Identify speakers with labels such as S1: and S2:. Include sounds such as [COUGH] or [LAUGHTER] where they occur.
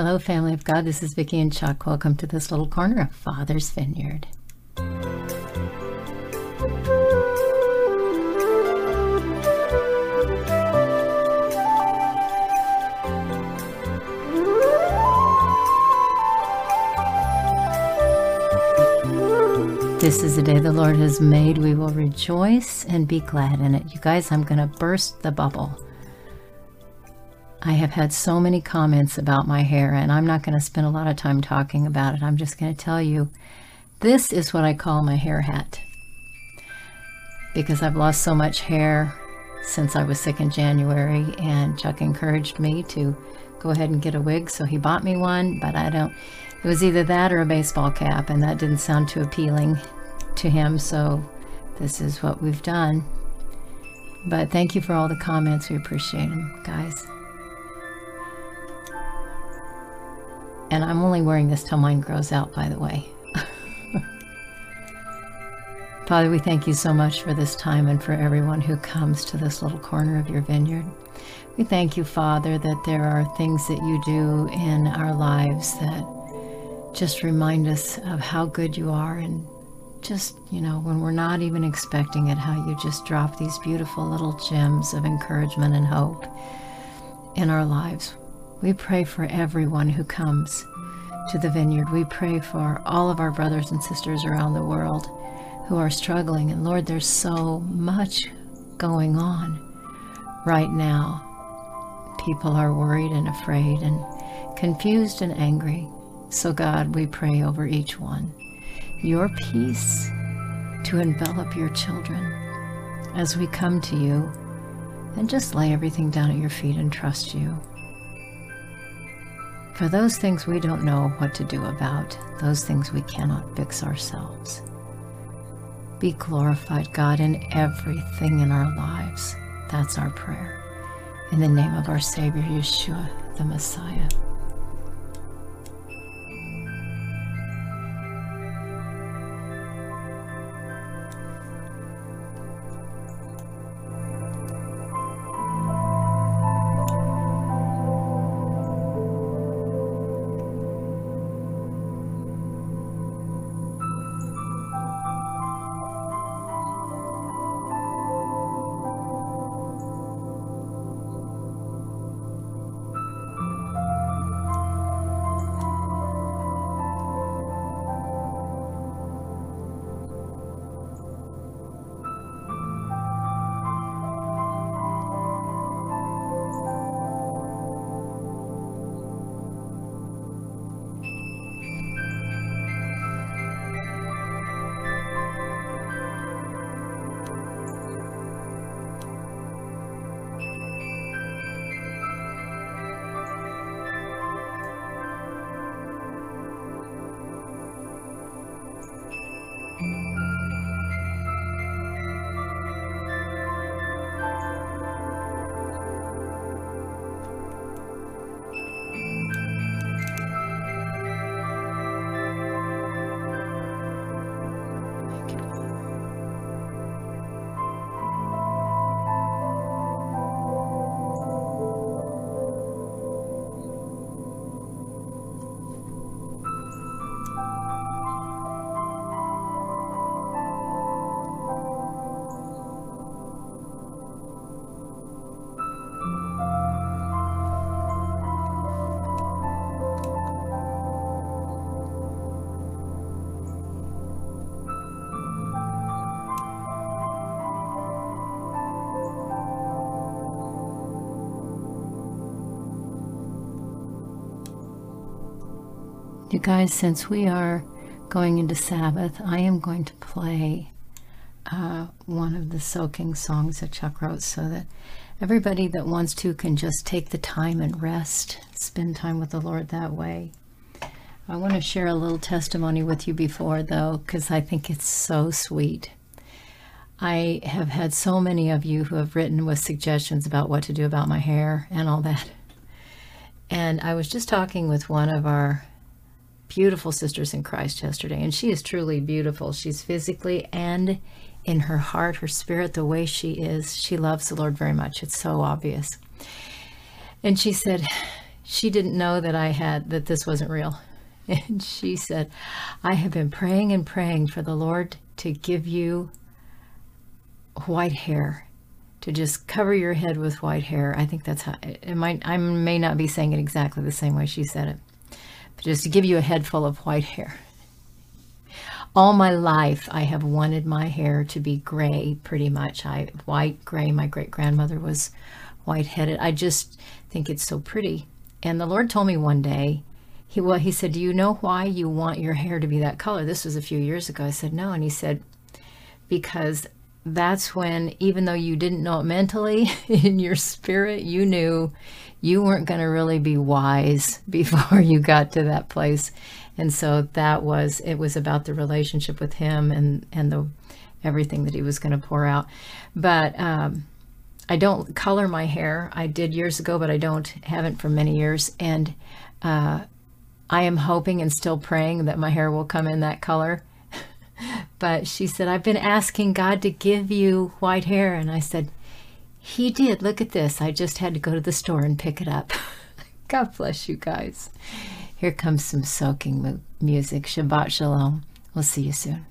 S1: Hello, family of God. This is Vicki and Chuck. Welcome to this little corner of Father's Vineyard. This is the day the Lord has made. We will rejoice and be glad in it. You guys, I'm going to burst the bubble. I have had so many comments about my hair, and I'm not going to spend a lot of time talking about it. I'm just going to tell you this is what I call my hair hat. Because I've lost so much hair since I was sick in January, and Chuck encouraged me to go ahead and get a wig, so he bought me one, but I don't. It was either that or a baseball cap, and that didn't sound too appealing to him, so this is what we've done. But thank you for all the comments. We appreciate them, guys. And I'm only wearing this till mine grows out, by the way. [LAUGHS] Father, we thank you so much for this time and for everyone who comes to this little corner of your vineyard. We thank you, Father, that there are things that you do in our lives that just remind us of how good you are and just, you know, when we're not even expecting it, how you just drop these beautiful little gems of encouragement and hope in our lives. We pray for everyone who comes to the vineyard. We pray for all of our brothers and sisters around the world who are struggling. And Lord, there's so much going on right now. People are worried and afraid and confused and angry. So, God, we pray over each one your peace to envelop your children as we come to you and just lay everything down at your feet and trust you. For those things we don't know what to do about, those things we cannot fix ourselves. Be glorified, God, in everything in our lives. That's our prayer. In the name of our Savior, Yeshua, the Messiah. Guys, since we are going into Sabbath, I am going to play uh, one of the soaking songs that Chuck wrote so that everybody that wants to can just take the time and rest, spend time with the Lord that way. I want to share a little testimony with you before, though, because I think it's so sweet. I have had so many of you who have written with suggestions about what to do about my hair and all that. And I was just talking with one of our beautiful sisters in Christ yesterday, and she is truly beautiful. She's physically and in her heart, her spirit, the way she is. She loves the Lord very much. It's so obvious. And she said, she didn't know that I had that this wasn't real. [LAUGHS] And she said, I have been praying and praying for the Lord to give you white hair, to just cover your head with white hair. I think that's how it might, I may not be saying it exactly the same way she said it, just to give you a head full of white hair. All my life, I have wanted my hair to be gray pretty much. I white, gray. My great grandmother was white headed. I just think it's so pretty. And the Lord told me one day, he well, he said, Do you know why you want your hair to be that color? This was a few years ago. I said, No. And he said, Because that's when, even though you didn't know it mentally, [LAUGHS] in your spirit, you knew you weren't going to really be wise [LAUGHS] before you got to that place. And so that was, it was about the relationship with him and, and the, everything that he was going to pour out. But, um, I don't color my hair. I did years ago, but I don't, haven't for many years. And, uh, I am hoping and still praying that my hair will come in that color. [LAUGHS] but she said, I've been asking God to give you white hair. And I said, He did. Look at this. I just had to go to the store and pick it up. [LAUGHS] God bless you guys. Here comes some soaking music. Shabbat Shalom. We'll see you soon.